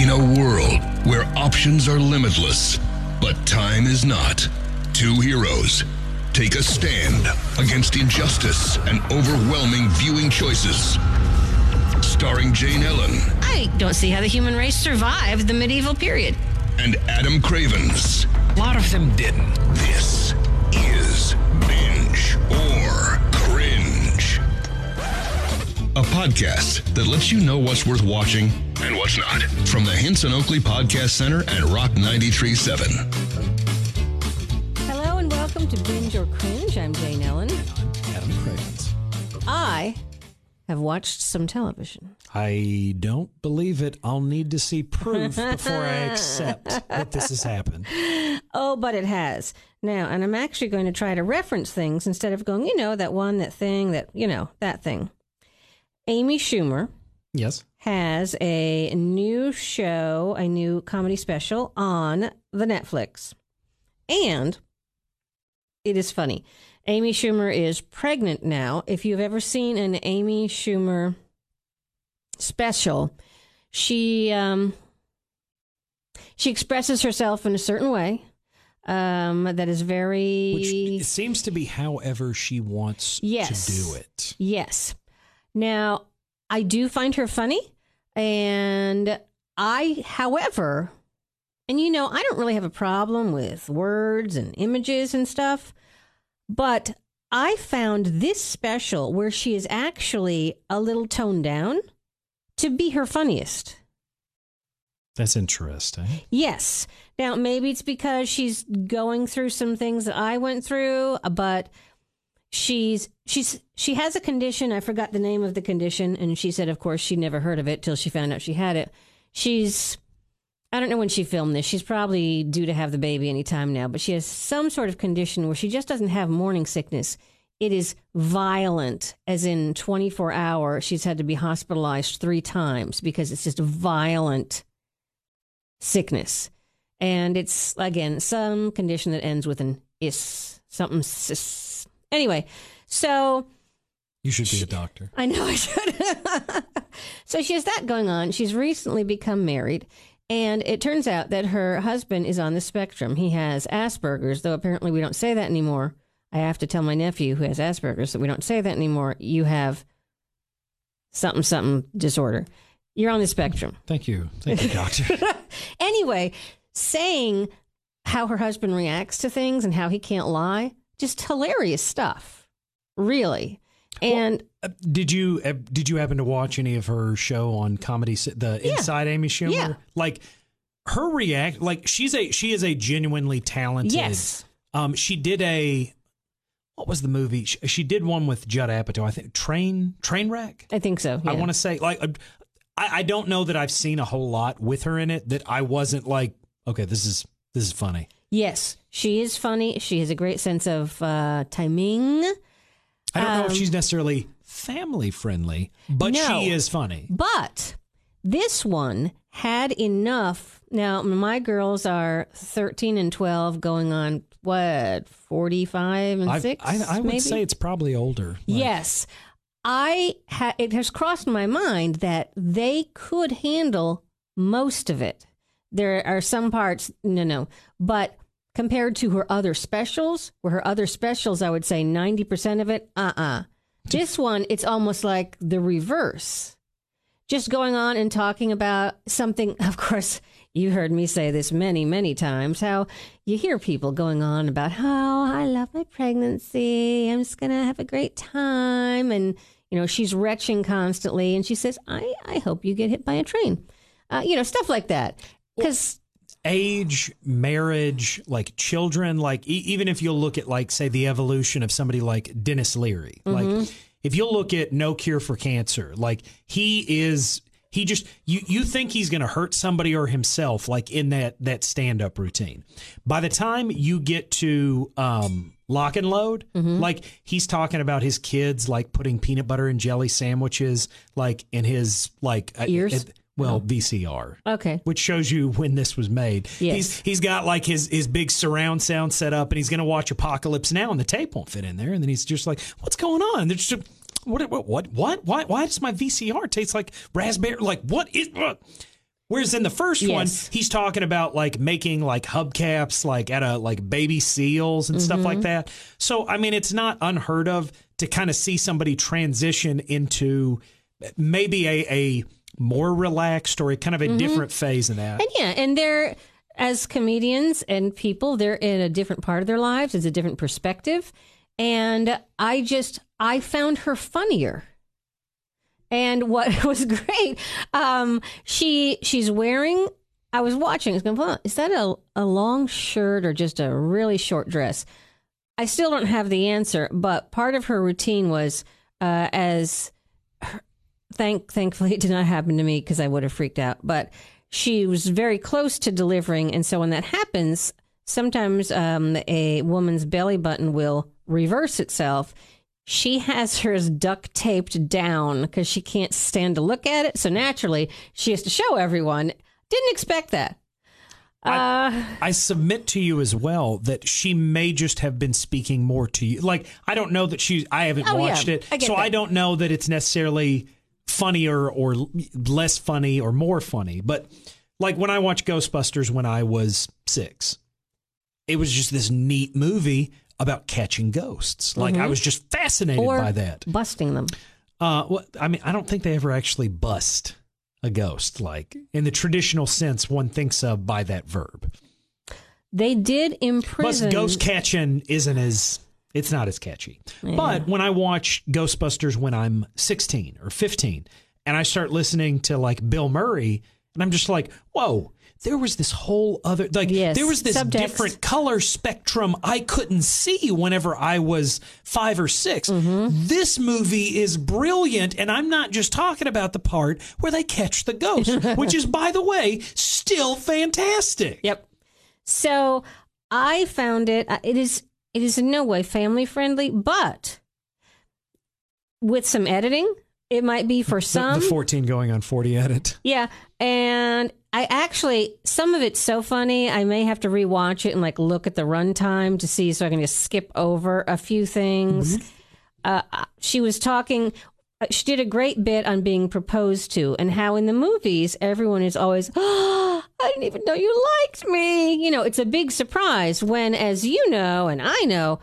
In a world where options are limitless, but time is not, two heroes take a stand against injustice and overwhelming viewing choices. Starring Jane Ellen I don't see how the human race survived the medieval period. and Adam Cravens. A lot of them didn't. This is Binge or Cringe. A podcast that lets you know what's worth watching and what's not. From the Henson Oakley Podcast Center at Rock 93.7. Hello and welcome to Binge or Cringe. I'm Jane Ellen. Adam Cravens. I have watched some television. I don't believe it. I'll need to see proof before I accept that this has happened. Oh, but it has. Now, and I'm actually going to try to reference things instead of going, you know, that one, that thing, that, you know, that thing. Amy Schumer Yes. Has a new show, a new comedy special on the Netflix. And it is funny. Amy Schumer is pregnant now. If you've ever seen an Amy Schumer special, she um she expresses herself in a certain way um that is very Which it seems to be however she wants Yes. to do it. Yes. Now, I do find her funny. And I, however, and you know, I don't really have a problem with words and images and stuff, but I found this special where she is actually a little toned down to be her funniest. That's interesting. Yes. Now, maybe it's because she's going through some things that I went through, but she's she's she has a condition. I forgot the name of the condition, and she said, of course, she never heard of it till she found out she had it. She's I don't know when she filmed this. She's probably due to have the baby anytime now, but she has some sort of condition where she just doesn't have morning sickness. It is violent, as in 24 hour. She's had to be hospitalized three times because it's just violent sickness. And it's, again, some condition that ends with an is, something sis. Anyway, so You should be a doctor. I know I should. so she has that going on. She's recently become married. And it turns out that her husband is on the spectrum. He has Asperger's, though apparently we don't say that anymore. I have to tell my nephew who has Asperger's that we don't say that anymore. You have something, something disorder. You're on the spectrum. Thank you. Thank you, doctor. Anyway, saying how her husband reacts to things and how he can't lie, just hilarious stuff. Really. And Uh, did you uh, did you happen to watch any of her show on comedy the Yeah. Inside Amy Schumer? Yeah. Like her react like she's a she is a genuinely talented yes. Um, she did a what was the movie? She, she did one with Judd Apatow. I think Train Trainwreck. I think so. I want to say like uh, I, I don't know that I've seen a whole lot with her in it that I wasn't like okay this is this is funny. Yes, she is funny. She has a great sense of uh, timing, I don't know if Um, she's necessarily family friendly, but No. she is funny. but this one had enough. Now, my girls are 13 and 12, going on what, 45 and I, 6? I, I would maybe? say it's probably older. Like, Yes. I ha- it has crossed my mind that they could handle most of it. There are some parts, no, no, but compared to her other specials, where her other specials, I would say 90% of it, uh uh This one, it's almost like the reverse. Just going on and talking about something, of course, you heard me say this many, many times how you hear people going on about how I love my pregnancy. I'm just going to have a great time. And, you know, she's retching constantly. And she says, I, I hope you get hit by a train. Uh, you know, stuff like that. Because, age, marriage, like children, like e- even if you'll look at like say the evolution of somebody like Denis Leary, like if you'll look at No Cure for Cancer, like he is he just you you think he's going to hurt somebody or himself like in that that stand up routine. By the time you get to um Lock and Load, like he's talking about his kids like putting peanut butter and jelly sandwiches like in his like uh, Ears? uh, well, VCR okay. which shows you when this was made. Yes. He's he's got like his his big surround sound set up, and he's going to watch Apocalypse Now, and the tape won't fit in there, and then he's just like, "What's going on?" There's just what what what what why why does my VCR taste like raspberry? Like what is? What? Whereas in the first one, he's talking about like making like hubcaps, like at a like baby seals and stuff Mm-hmm. like that. So I mean, it's not unheard of to kind of see somebody transition into maybe a a more relaxed or kind of a Mm-hmm. different phase in that. And yeah, and they're as comedians and people, they're in a different part of their lives. It's a different perspective, and I just I found her funnier. And what was great, um, she she's wearing. I was watching. I was going, "Well, is that a a long shirt or just a really short dress? I still don't have the answer, but part of her routine was uh, as thank thankfully it did not happen to me because I would have freaked out. But she was very close to delivering, and so when that happens, sometimes um, a woman's belly button will reverse itself. She has hers duct taped down because she can't stand to look at it. So naturally, she has to show everyone. Didn't expect that. Uh, I submit to you as well that she may just have been speaking more to you. Like I don't know that she. I haven't Oh, yeah. watched it, I so that. I don't know that it's necessarily funnier or less funny or more funny. But like when I watched Ghostbusters when I was six, it was just this neat movie about catching ghosts. Like I was just fascinated Mm-hmm. or by that. busting them. Uh, well, I mean, I don't think they ever actually bust a ghost, like in the traditional sense one thinks of by that verb. They did Plus, imprison. ghost catching isn't as it's not as catchy. But when I watch Ghostbusters when I'm 16 or 15, and I start listening to like Bill Murray, and I'm just like, whoa. There was this whole other like Yes, there was this subtext. different color spectrum I couldn't see whenever I was five or 6 Mm-hmm. This movie is brilliant, and I'm not just talking about the part where they catch the ghost, which is, by the way, still fantastic. Yep. So I found it. uh, It is. It is in no way family friendly, but with some editing, it might be for The- some. the 14 going on 40 edit. yeah, and I actually some of it's so funny. I may have to rewatch it and like look at the runtime to see so I can just skip over a few things. Uh, she was talking. Uh, She did a great bit on being proposed to and how in the movies everyone is always, oh, I didn't even know you liked me. You know, it's a big surprise when, as you know, and I know,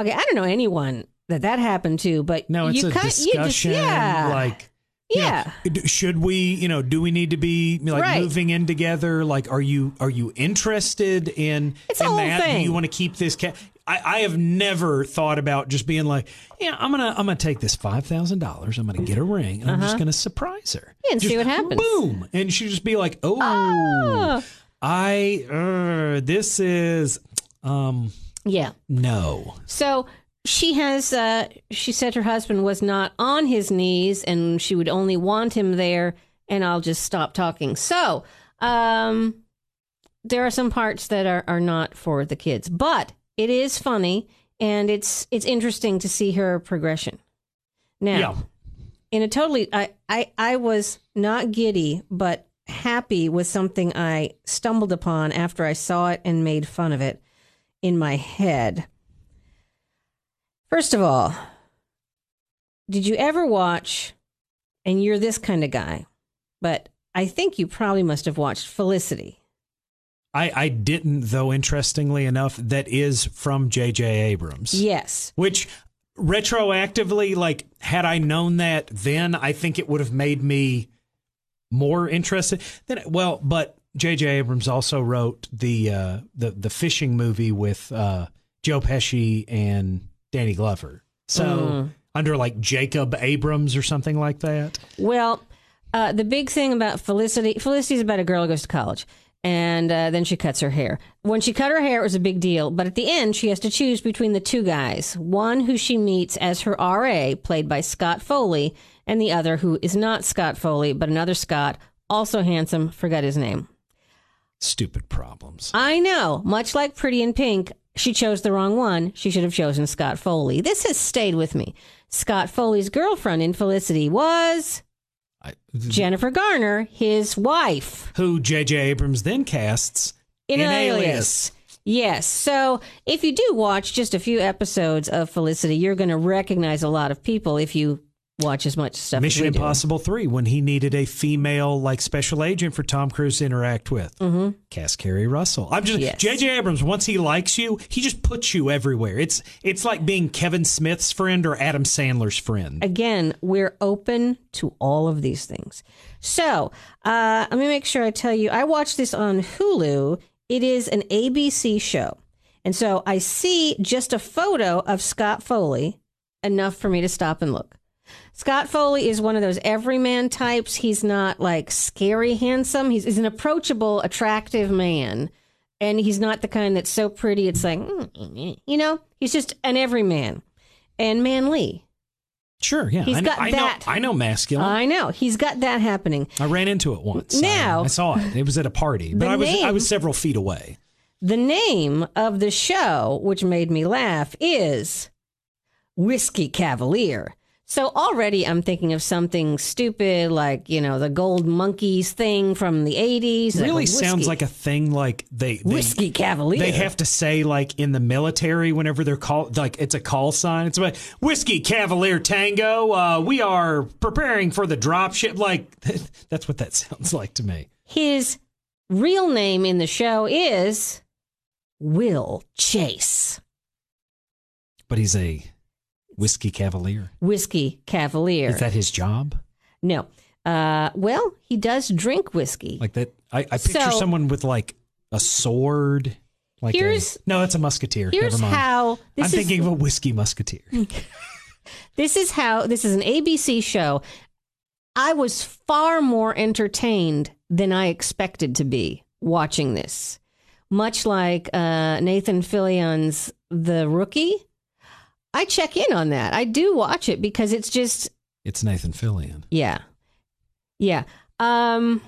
okay, I don't know anyone that that happened to, but No, it's you a kind- you just- discussion. yeah, Like, you know, yeah. should we, you know, do we need to be like Right. moving in together? Like, are you are you interested in It's a in that? Do you want to keep this cat? I, I have never thought about just being like, yeah, I'm gonna I'm gonna take this five thousand dollars. I'm gonna get a ring, and I'm just gonna surprise her. Uh-huh. Yeah, and Just see what happens. Boom, and she'd just be like, oh, Ah. I uh, this is um yeah. no. So she has, uh, she said her husband was not on his knees and she would only want him there, and I'll just stop talking. So, um, there are some parts that are, are not for the kids, but it is funny and it's it's interesting to see her progression. Now, Yeah. in a totally, I, I I was not giddy, but happy with something I stumbled upon after I saw it and made fun of it in my head. First of all, did you ever watch, and you're this kind of guy, but I think you probably must have watched Felicity. I, I didn't, though, interestingly enough, that is from J.J. Abrams. Yes. Which retroactively, like, had I known that then, I think it would have made me more interested. Then, well, but J.J. Abrams also wrote the uh, the the fishing movie with uh, Joe Pesci and Danny Glover. So Mm. under like Jacob Abrams or something like that. Well, uh, the big thing about Felicity, Felicity is about a girl who goes to college. And uh, then she cuts her hair. When she cut her hair, it was a big deal. But at the end, she has to choose between the two guys one who she meets as her RA, played by Scott Foley, and the other who is not Scott Foley, but another Scott, also handsome, forgot his name. Stupid problems. I know. Much like Pretty in Pink, she chose the wrong one. She should have chosen Scott Foley. This has stayed with me. Scott Foley's girlfriend in Felicity was I, Jennifer Garner, his wife who J.J. Abrams then casts in, in Alias. Alias. Yes. So if you do watch just a few episodes of Felicity, you're going to recognize a lot of people if you watch as much stuff. Mission as we do. Impossible 3 when he needed a female like special agent for Tom Cruise to interact with. Mm-hmm. Cass Keri Russell. I'm just Yes. JJ Abrams once he likes you, he just puts you everywhere. It's it's like being Kevin Smith's friend or Adam Sandler's friend. Again, we're open to all of these things. So uh, let me make sure I tell you. I watched this on Hulu. It is an ABC show, and so I see just a photo of Scott Foley, enough for me to stop and look. Scott Foley is one of those everyman types. He's not like scary handsome. He's, he's an approachable, attractive man. And he's not the kind that's so pretty it's like, mm, you know, he's just an everyman. And manly. Sure, yeah. He's I, got I know, that. I know masculine. I know. He's got that happening. I ran into it once. Now- I, I saw it. It was at a party, but I was I was several feet away. The name of the show, which made me laugh, is Whiskey Cavalier. So already I'm thinking of something stupid like, you know, the Gold Monkeys thing from the 80s. like really whiskey- sounds like a thing like they, they Whiskey Cavalier. They have to say like in the military whenever they're called like it's a call sign. It's like whiskey Cavalier Tango. Uh, we are preparing for the drop ship. Like that's what that sounds like to me. His real name in the show is Will Chase. But he's a whiskey Cavalier. Whiskey Cavalier. Is that his job? no. Uh, well, he does drink whiskey. Like that? I, I picture So- someone with like a sword. Like a- Here's- no, that's a musketeer. Here's Never mind. how this I'm is thinking of a whiskey musketeer. This is how this is an ABC show. I was far more entertained than I expected to be watching this. Much like uh, Nathan Fillion's The Rookie, I check in on that. I do watch it because it's just It's Nathan Fillion. yeah, yeah. Um,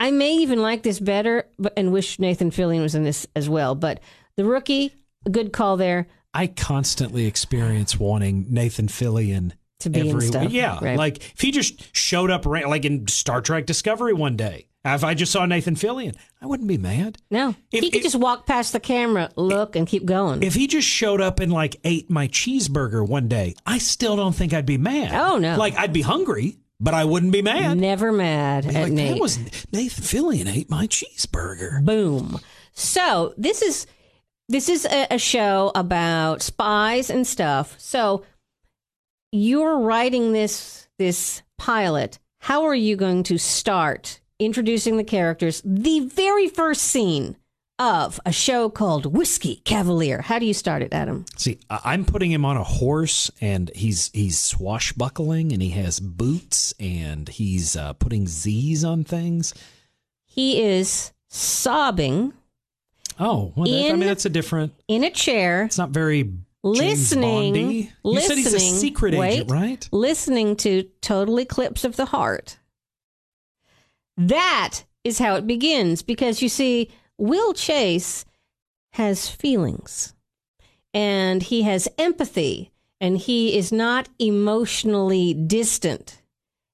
I may even like this better, but and wish Nathan Fillion was in this as well. But The Rookie, a good call there. I constantly experience wanting Nathan Fillion To be in every stuff, Yeah, right. like if he just showed up like in Star Trek Discovery one day. If I just saw Nathan Fillion, I wouldn't be mad. No, If- he could if- just walk past the camera, look, and keep going. If he just showed up and like ate my cheeseburger one day, I still don't think I'd be mad. Oh, no. Like I'd be hungry, but I wouldn't be mad. Never mad at like, Nate. that was Nathan Fillion ate my cheeseburger. Boom. So this is this is a, a show about spies and stuff. So you're writing this this pilot. How are you going to start introducing the characters? The very first scene of a show called Whiskey Cavalier. How do you start it, Adam? See, I'm putting him on a horse, and he's he's swashbuckling, and he has boots, and he's uh, putting Z's on things. He is sobbing Oh, well, that, I mean that's a different. in a chair, It's not very James listening. Bondy. You said he's a listening- secret agent, wait. right? listening to Total Eclipse of the Heart. That is how it begins because you see, Will Chase has feelings and he has empathy and he is not emotionally distant.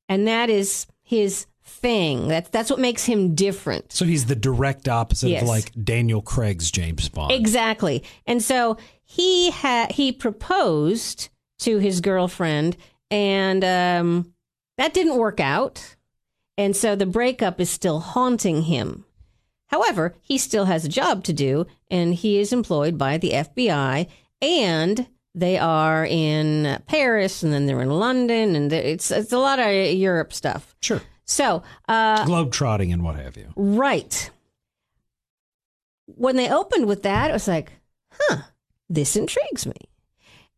And that is his thing. That's, that's what makes him different. So he's the direct opposite Yes. of like Daniel Craig's James Bond. Exactly. And so he had he proposed to his girlfriend, and um, that didn't work out. And so the breakup is still haunting him. However, he still has a job to do, and he is employed by the FBI, and they are in Paris, and then they're in London, and it's it's a lot of Europe stuff. Sure. So, uh, Globetrotting and what have you. Right. When they opened with that, it was like, huh, this intrigues me.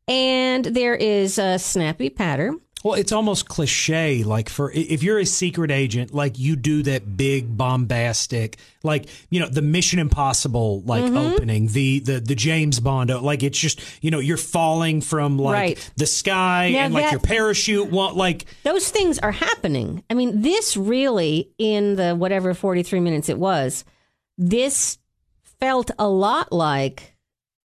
And there is a snappy patter. Well, it's almost cliche. Like for if you're a secret agent, like you do that big bombastic, like you know the Mission Impossible like Mm-hmm. opening, the the the James Bond, like it's just you know you're falling from like Right. the sky Now and like your parachute won't like Those things are happening. I mean, this really, in the whatever 43 minutes it was, this felt a lot like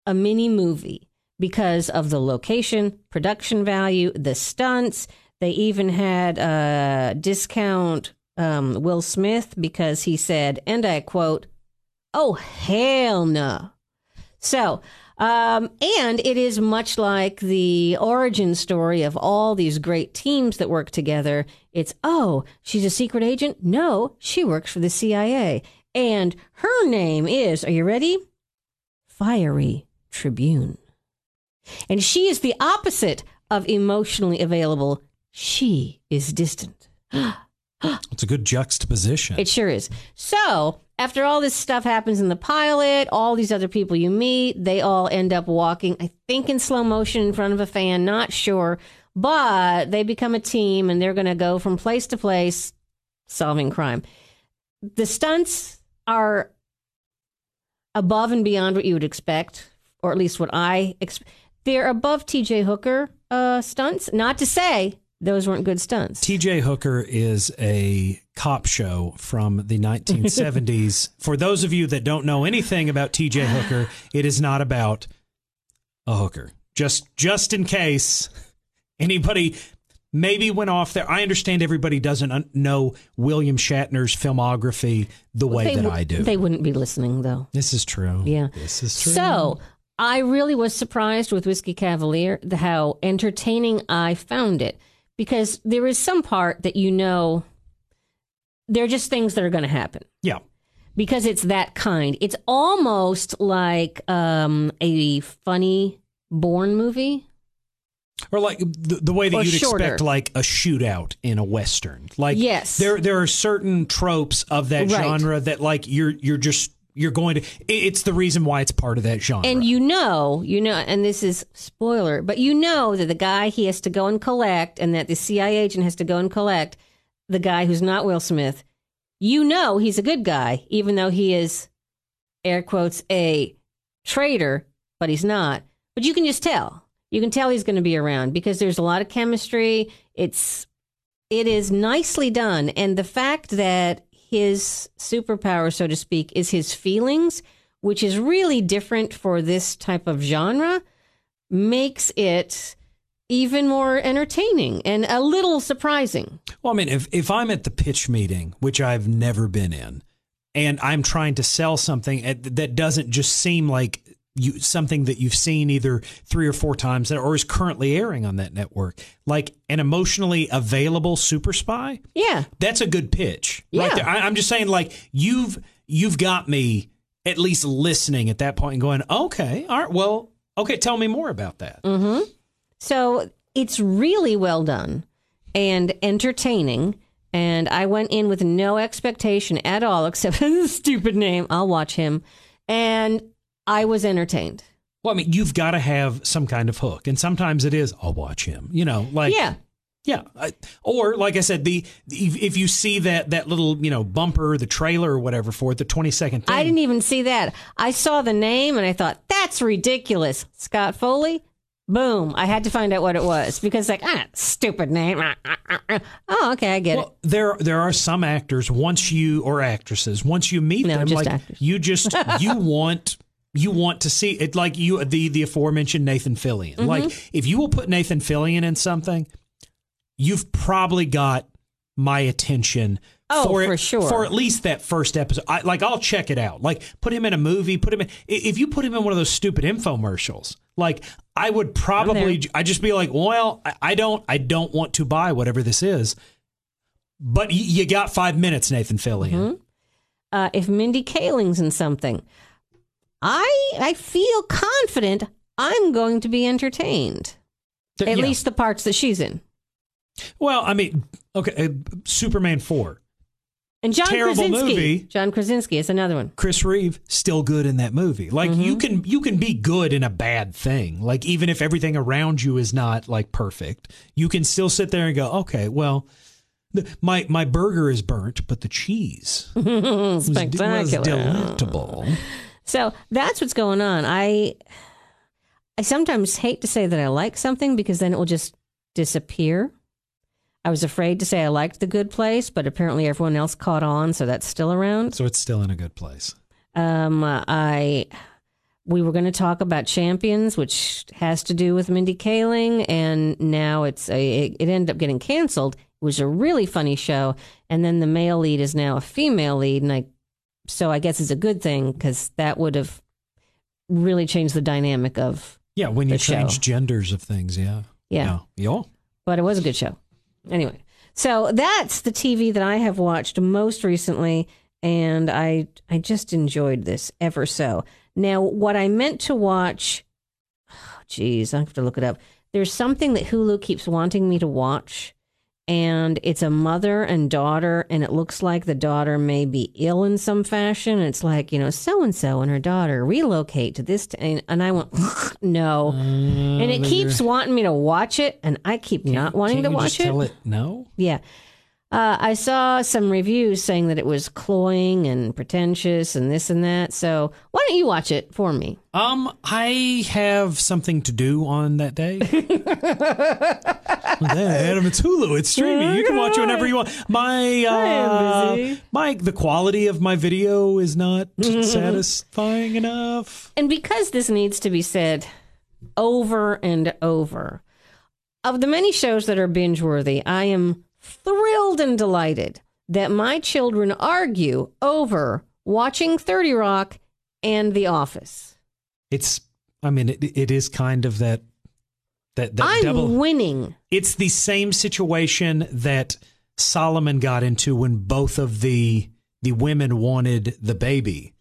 a mini movie because of the location, production value, the stunts. They even had a discount um, Will Smith because he said, and I quote, "Oh hell no." So Um, and it is much like the origin story of all these great teams that work together. It's, oh, she's a secret agent? No, she works for the CIA. And her name is, are you ready? Frankie Trowbridge. And she is the opposite of emotionally available. She is distant. It's a good juxtaposition. It sure is. So, after all this stuff happens in the pilot, all these other people you meet, they all end up walking, I think in slow motion in front of a fan, not sure. But they become a team and they're going to go from place to place solving crime. The stunts are above and beyond what you would expect, or at least what I expect. They're above TJ Hooker uh, stunts. Not to say those weren't good stunts. TJ Hooker is a cop show from the 1970s. For those of you that don't know anything about TJ Hooker, it is not about a hooker. Just just in case anybody maybe went off there. I understand everybody doesn't un- know William Shatner's filmography the way that w- I do. They wouldn't be listening though. this is true. Yeah. This is true. So I really was surprised with Whiskey Cavalier the, how entertaining I found it because there is some part that you know they're just things that are going to happen yeah. because it's that kind. It's almost like um, a funny Bourne movie. Or like the, the way that Or you'd shorter. expect like a shootout in a western. Like Yes. there there are certain tropes of that Right. genre that like you're you're just you're going to it's the reason why it's part of that genre. And you know, you know, and this is spoiler, but you know that the guy he has to go and collect, and that the CIA agent has to go and collect the guy who's not Will Smith. You know he's a good guy, even though he is, air quotes, a traitor, but he's not. But you can just tell. You can tell he's going to be around because there's a lot of chemistry. It's it is nicely done, and the fact that his superpower, so to speak, is his feelings, which is really different for this type of genre, makes it even more entertaining and a little surprising. Well, I mean, if, if I'm at the pitch meeting, which I've never been in, and I'm trying to sell something that doesn't just seem like you something that you've seen either three or four times or is currently airing on that network, like an emotionally available super spy, Yeah. that's a good pitch. Right Yeah. there. I, I'm just saying, like you've you've got me at least listening at that point and going, okay, all right, well, okay, tell me more about that. Mm-hmm. So it's really well done and entertaining. And I went in with no expectation at all, except the stupid name. I'll watch him. And I was entertained. Well, I mean, you've got to have some kind of hook, and sometimes it is, I'll watch him. You know, like Yeah. Yeah, I, or like I said, the if, you see that that little you know bumper, the trailer or whatever for it, the twenty second. I didn't even see that. I saw the name and I thought, that's ridiculous. Scott Foley? Boom. I had to find out what it was because, like, ah, stupid name. Oh, okay. I get it. Well, there there are some actors once you or actresses once you meet No, them, like actors. you just you want you want to see it like you the the aforementioned Nathan Fillion. Mm-hmm. Like if you will put Nathan Fillion in something, you've probably got my attention. Oh, for, it- for sure. For at least that first episode, I, like I'll check it out. Like put him in a movie. Put him in. If you put him in one of those stupid infomercials, like I would probably, I just be like, well, I, I don't, I don't want to buy whatever this is. But y- you got five minutes, Nathan Fillion. Mm-hmm. Uh, if Mindy Kaling's in something, I I feel confident I'm going to be entertained. Th- At yeah. least the parts that she's in. Well, I mean, okay, uh, Superman four. And John Terrible Krasinski. movie. John Krasinski is another one. Chris Reeve still good in that movie. Like Mm-hmm. you can you can be good in a bad thing. Like even if everything around you is not like perfect, you can still sit there and go, okay, well, the, my my burger is burnt, but the cheese was, was delectable. So that's what's going on. I I sometimes hate to say that I like something because then it will just disappear. I was afraid to say I liked The Good Place, but apparently everyone else caught on, so that's still around. So it's still in a good place. Um, I we were going to talk about Champions, which has to do with Mindy Kaling, and now it's a it ended up getting canceled. It was a really funny show, and then the male lead is now a female lead, and I so I guess it's a good thing because that would have really changed the dynamic of. Yeah, when you The show. change genders of things, yeah. Yeah. Yeah. Yeah. but it was a good show. Anyway, so that's the TV that I have watched most recently, and I I just enjoyed this ever so. Now, what I meant to watch, oh, geez, I have to look it up. There's something that Hulu keeps wanting me to watch, and it's a mother and daughter, and it looks like the daughter may be ill in some fashion. It's like you know, so and so and her daughter relocate to this, t- and, and I went no, uh, and it keeps wanting me to watch it, and I keep not wanting to you watch just it. Tell it no. Yeah. Uh, I saw some reviews saying that it was cloying and pretentious and this and that. So why don't you watch it for me? Um, I have something to do on that day. well, then, Adam, it's Hulu. It's streaming. You can watch it whenever you want. My uh, busy. my the quality of my video is not satisfying enough. And because this needs to be said over and over, of the many shows that are binge worthy, I am thrilled and delighted that my children argue over watching 30 Rock and The Office. It's. I mean, it, it is kind of that. That, that I'm double. winning. it's the same situation that Solomon got into when both of the the women wanted the baby.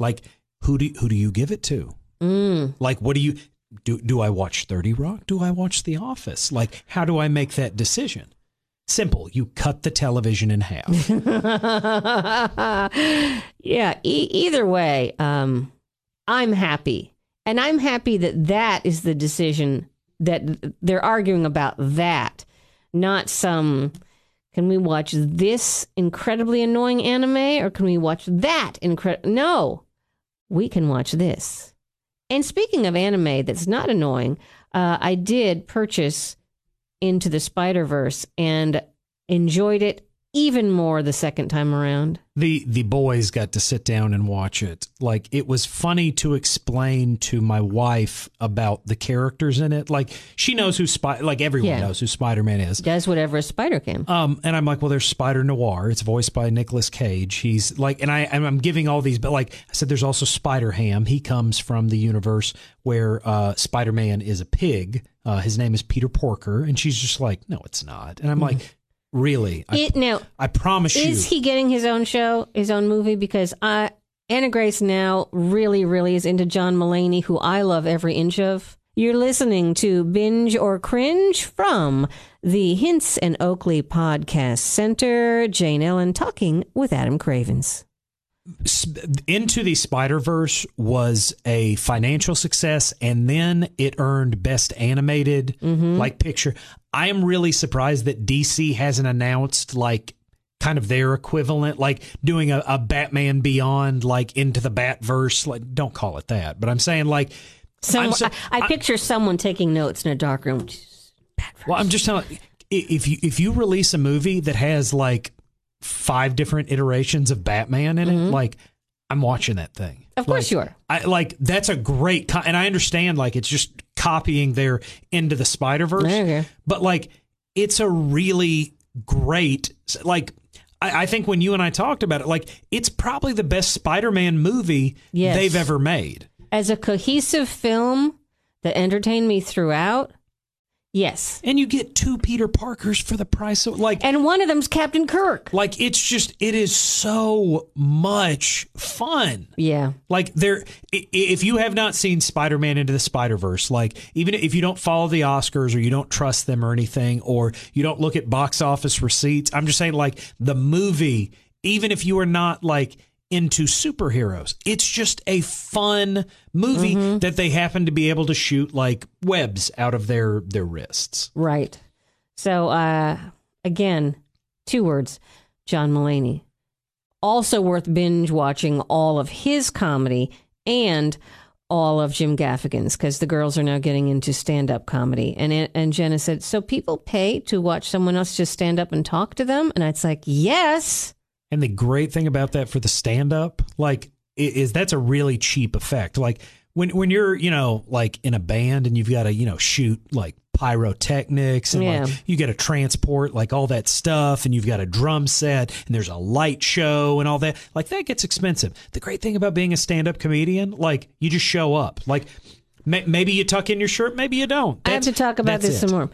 Like who do who do you give it to? Mm. Like what do you do do I watch 30 Rock? Do I watch The Office? Like how do I make that decision? Simple. You cut the television in half. yeah, e- either way, um, I'm happy. And I'm happy that that is the decision that they're arguing about that, not some can we watch this incredibly annoying anime or can we watch that incredible No. We can watch this. And speaking of anime that's not annoying, uh, I did purchase Into the Spider Verse and enjoyed it even more the second time around. the the boys got to sit down and watch it. Like it was funny to explain to my wife about the characters in it. Like she knows who Spy like everyone Yeah. knows who Spider-Man is. Does whatever a spider can. Um, and I'm like, well, there's Spider Noir. It's voiced by Nicolas Cage. He's like, and I, and I'm giving all these, but like I said, there's also Spider Ham. He comes from the universe where uh, Spider Man is a pig. Uh, his name is Peter Porker, and she's just like, no, it's not. And I'm like, really? I, It now I promise is you. Is he getting his own show, his own movie? Because I Anna Grace now really, really is into John Mulaney, who I love every inch of. You're listening to Binge or Cringe from the Hints and Oakley Podcast Center. Jane Ellen talking with Adam Cravens. Into the Spider Verse was a financial success, and then it earned Best Animated mm-hmm. like picture. I am really surprised that DC hasn't announced like kind of their equivalent, like doing a, a Batman Beyond, like into the Batverse. Like, don't call it that, but I'm saying like, so- I, I picture someone taking notes in a dark room. well, I'm just telling. i- If you if you release a movie that has like five different iterations of Batman in it, mm-hmm. like I'm watching that thing. Of course Like, you are. I like that's a great co- and I understand like it's just copying their into the Spider Verse, Okay. but like it's a really great like. I, I think when you and I talked about it, like it's probably the best Spider-Man movie Yes. they've ever made. As a cohesive film that entertained me throughout, yes. And you get two Peter Parkers for the price of like And one of them's Captain Kirk. like it's just it is so much fun. Yeah. Like there, if you have not seen Spider-Man into the Spider-Verse, like even if you don't follow the Oscars or you don't trust them or anything, or you don't look at box office receipts, I'm just saying like the movie, even if you are not like into superheroes, it's just a fun movie that they happen to be able to shoot like webs out of their their wrists. Right. So, uh, again, two words John Mulaney. Also worth binge watching all of his comedy and all of Jim Gaffigan's because the girls are now getting into stand up comedy. And, it, and Jenna said, So people pay to watch someone else just stand up and talk to them? And it's like, Yes. And the great thing about that for the stand up, like, is that's a really cheap effect. Like when when you're, you know, like in a band and you've got to, you know, shoot like pyrotechnics and Yeah. like you got to transport like all that stuff and you've got a drum set and there's a light show and all that. Like that gets expensive. The great thing about being a stand-up comedian, like you just show up. Like may- maybe you tuck in your shirt, maybe you don't. I have to talk about this it. some more.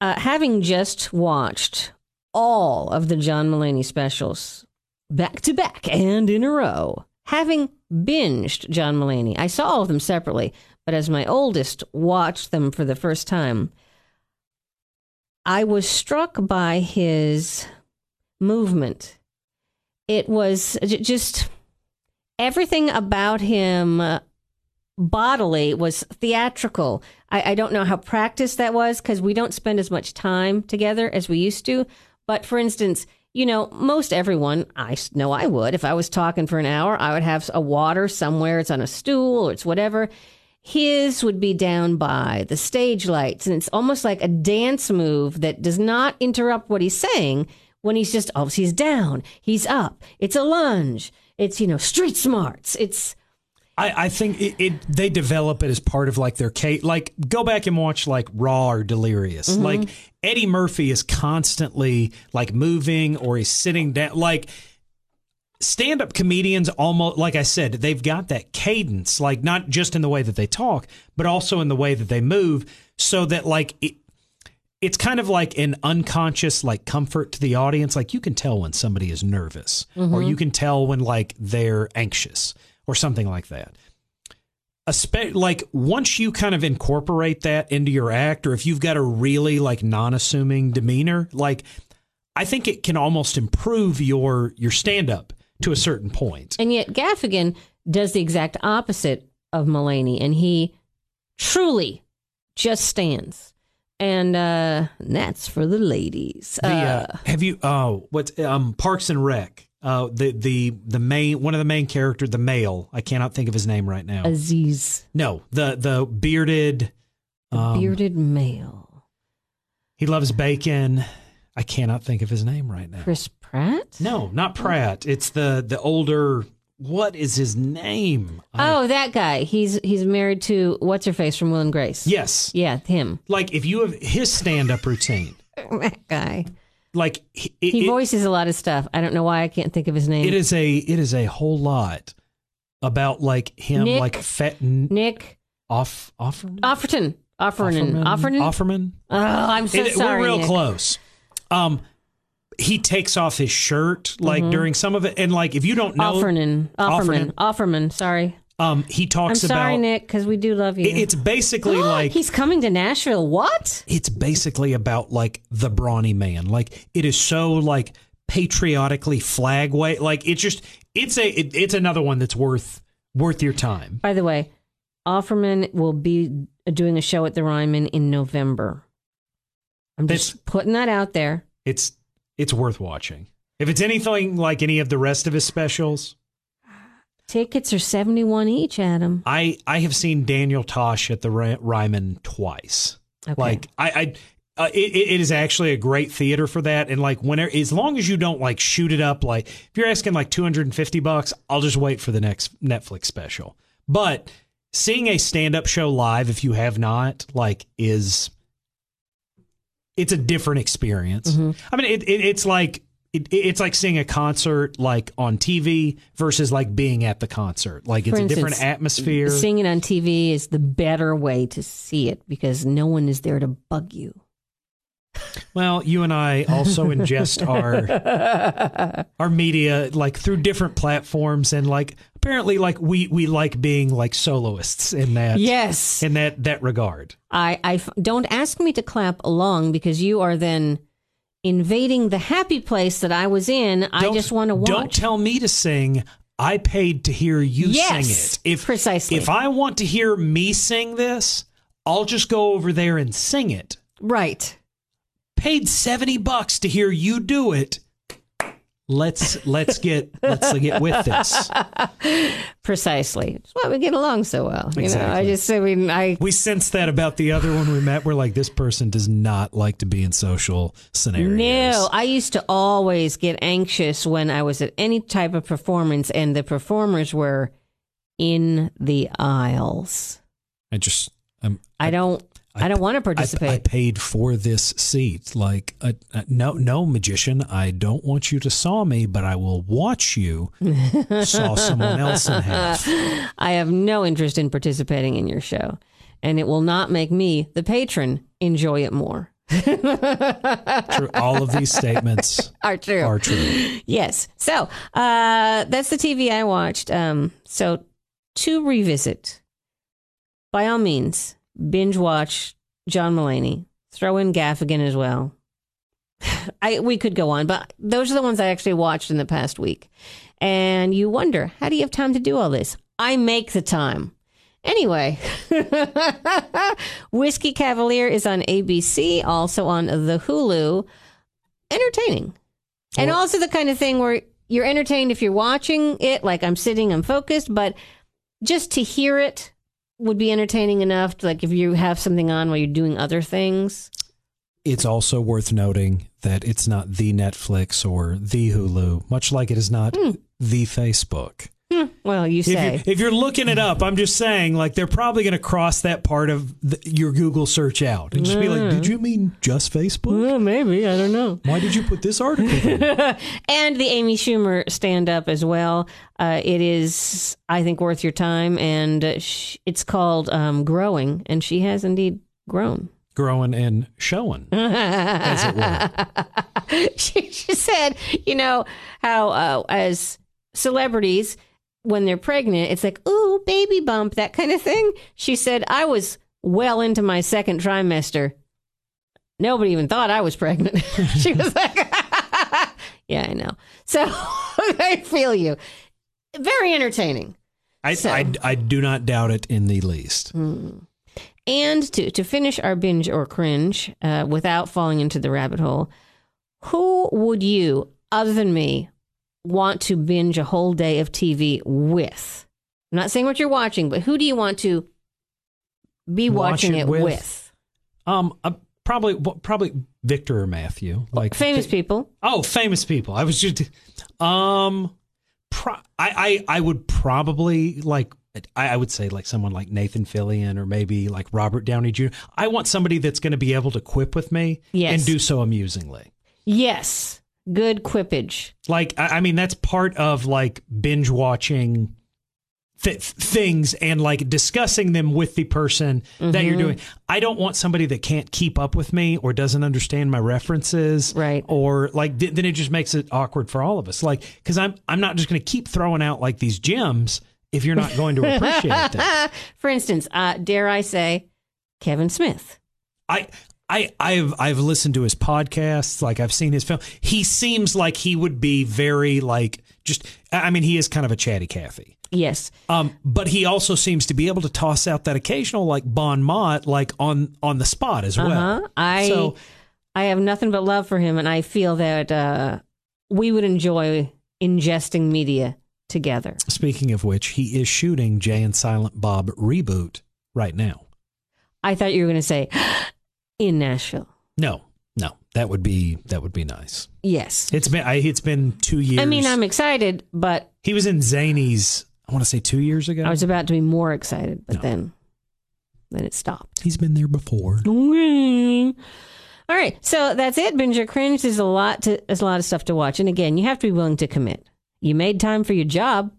Uh, having just watched all of the John Mulaney specials back to back and in a row, having binged John Mulaney, I saw all of them separately, but as my oldest watched them for the first time, I was struck by his movement. It was just everything about him uh, bodily was theatrical. I, I don't know how practiced that was because we don't spend as much time together as we used to. But for instance, you know, most everyone, I know I would, if I was talking for an hour, I would have a water somewhere. It's on a stool or it's whatever. His would be down by the stage lights, and it's almost like a dance move that does not interrupt what he's saying when he's just, oh, he's down, he's up. It's a lunge. It's, you know, street smarts. It's, I, I think it, it they develop it as part of like their Kate. Like go back and watch like Raw or Delirious. Mm-hmm. Like Eddie Murphy is constantly like moving or he's sitting down. Like stand up comedians almost like I said, they've got that cadence, like not just in the way that they talk, but also in the way that they move, so that like it, it's kind of like an unconscious like comfort to the audience. Like you can tell when somebody is nervous, or you can tell when like they're anxious, or something like that. Like once you kind of incorporate that into your act, or if you've got a really like non-assuming demeanor, like I think it can almost improve your your stand-up to a certain point. And yet Gaffigan does the exact opposite of Mulaney, and he truly just stands. And uh, that's for the ladies. The, Uh, uh, have you? Oh, what's um Parks and Rec? Uh, the the the main one of the main character, the male. I cannot think of his name right now. Aziz, no, the the bearded. the um, bearded male. He loves bacon. I cannot think of his name right now. Chris Pratt? No, not Pratt. It's the the older. What is his name? I- Oh, that guy. He's he's married to what's her face from Will and Grace. yes. Yeah, him. Like if you have his stand up routine, that guy. Like it, He it- voices a lot of stuff. I don't know why I can't think of his name. it is a it is a whole lot about like him Nick- like fet Nick off Offerman Offerton. Offerman. Offerman. Offerman. Oh, I'm so It- sorry. We're real Nick. close. Um, he takes off his shirt like during some of it, and like if you don't know, Offerman. Offerman. Offerman. Offerman. Sorry. Um, he I'm talks sorry, about. Nick, because we do love you. it- it's basically like he's coming to Nashville. What? it's basically about like the brawny man. Like it is so like patriotically flag way. Like it's just it's a it, it's another one that's worth worth your time. By the way, Offerman will be doing a show at the Ryman in November. I'm just That's- putting that out there. It's it's worth watching. If it's anything like any of the rest of his specials, Tickets are 71 each, Adam. I I have seen Daniel Tosh at the Ryman twice. Okay. Like I, I uh, it, it is actually a great theater for that. And like whenever, as long as you don't like shoot it up, like if you're asking like 250 bucks, I'll just wait for the next Netflix special. But seeing a stand up show live, if you have not, like is it's a different experience. I mean, it, it, it's like. It, it's like seeing a concert like on TV versus like being at the concert. Like it's For a different atmosphere. Seeing it on TV is the better way to see it because no one is there to bug you. Well, you and I also ingest our our media like through different platforms and like apparently like we we like being like soloists in that Yes. in that that regard. I, I f- don't ask me to clap along because you are then invading the happy place that I was in. I Don't- just want to watch. Don't tell me to sing. I paid to hear you Yes, sing it. If precisely. if I want to hear me sing this, I'll just go over there and sing it. right. Paid 70 bucks to hear you do it. Let's let's get let's get with this. Precisely. That's why we get along so well. You know, I just, I mean, I, We sensed that about the other one we met. We're like, this person does not like to be in social scenarios. No, I used to always get anxious when I was at any type of performance and the performers were in the aisles. I just, I'm, I don't I, don't want to I, participate. I paid for this seat. Like, uh, uh, no, no, magician, I don't want you to saw me, but I will watch you saw someone else in half. I have no interest in participating in your show, and it will not make me, the patron, enjoy it more. True. All of these statements Are true. are true. Yes. So uh, that's the TV I watched. Um, so to revisit, by all means, binge watch John Mulaney. Throw in Gaffigan as well. I we could go on, but those are the ones I actually watched in the past week. And you wonder, how do you have time to do all this? I make the time. Anyway, Whiskey Cavalier is on ABC, also on the Hulu. Entertaining. And Well- also the kind of thing where you're entertained if you're watching it, like I'm sitting, I'm focused, but just to hear it would be entertaining enough, to, like if you have something on while you're doing other things. It's also worth noting that it's not the Netflix or the Hulu, much like it is not hmm. the Facebook. Well, you If, say. if you're looking it up, I'm just saying, like, they're probably going to cross that part of the, your Google search out and just be like, did you mean just Facebook? well, maybe. I don't know. Why did you put this article and the Amy Schumer stand up as well. Uh, it is, I think, worth your time. And uh, sh- it's called um, Growing, and she has indeed grown. Growing and showing, as it were. she, she said, you know, how uh, as celebrities, when they're pregnant, it's like, ooh, baby bump, that kind of thing. She said, I was well into my second trimester. Nobody even thought I was pregnant. she was like, yeah, I know. So I feel you. Very entertaining. I, So- I, I do not doubt it in the least. And to, to finish our binge or cringe uh, without falling into the rabbit hole, who would you, other than me, want to binge a whole day of TV with? I'm not saying what you're watching, but who do you want to be Watch watching it it with? with? Um, uh, probably, probably Victor or Matthew, like Famous people. Oh, famous people. I was just, um, pro- I, I, I would probably like, I, I would say like someone like Nathan Fillion or maybe like Robert Downey Jr. I want somebody that's going to be able to quip with me Yes. and do so amusingly. Yes. Good quippage. Like, I, I mean, that's part of like binge watching th- things and like discussing them with the person that you're doing. I don't want somebody that can't keep up with me or doesn't understand my references, Right. Or like th- then it just makes it awkward for all of us. Like, because I'm I'm not just going to keep throwing out like these gems if you're not going to appreciate them. For instance, uh, dare I say, Kevin Smith. I. I, I've I've listened to his podcasts, like I've seen his film. He seems like he would be very like just. I mean, he is kind of a chatty Cathy. Yes. Um, but he also seems to be able to toss out that occasional like bon mot, like on on the spot as well. Uh-huh. I So- I have nothing but love for him, and I feel that uh, we would enjoy ingesting media together. Speaking of which, he is shooting Jay and Silent Bob reboot right now. I thought you were going to say in Nashville. No, no, that would be that would be nice. Yes. It's been I, it's been two years. I mean, I'm excited, but he was in Zanies. I want to say two years ago. I was about to be more excited, but No. then then it stopped. He's been there before. All right, so that's it. Binge or cringe. There's a lot to. There's a lot of stuff to watch, and again, you have to be willing to commit. You made time for your job.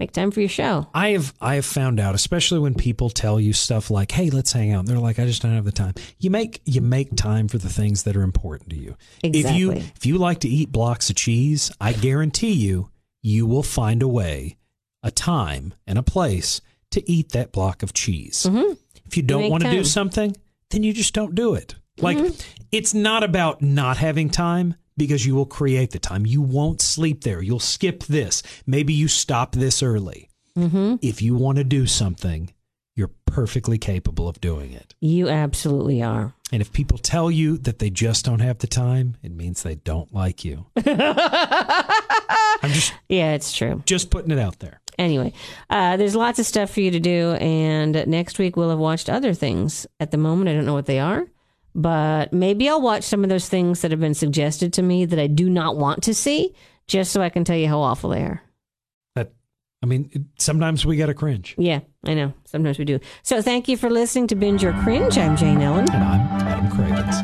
Make time for your show. I have I have found out, especially when people tell you stuff like, "Hey, let's hang out." And they're like, "I just don't have the time." You make you make time for the things that are important to you. Exactly. If you if you like to eat blocks of cheese, I guarantee you you will find a way, a time, and a place to eat that block of cheese. Mm-hmm. If you don't want to do something, then you just don't do it. Like mm-hmm. it's not about not having time because you will create the time. You won't sleep there. You'll skip this. Maybe you stop this early. If you want to do something, you're perfectly capable of doing it. You absolutely are. And if people tell you that they just don't have the time, it means they don't like you. I'm just Yeah, it's true. just putting it out there. Anyway, uh, there's lots of stuff for you to do, and next week we'll have watched other things. At the moment, I don't know what they are, but maybe I'll watch some of those things that have been suggested to me that I do not want to see, just so I can tell you how awful they are. That I mean, sometimes we got to cringe. Yeah, I know. Sometimes we do. So thank you for listening to Binge or Cringe. I'm Jane Ellen. And I'm Adam Cravens.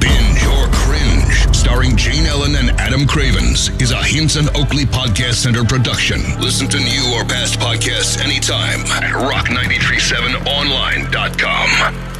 Binge or Cringe, starring Jane Ellen and Adam Cravens, is a Hinson Oakley Podcast Center production. Listen to new or past podcasts anytime at rock937online.com.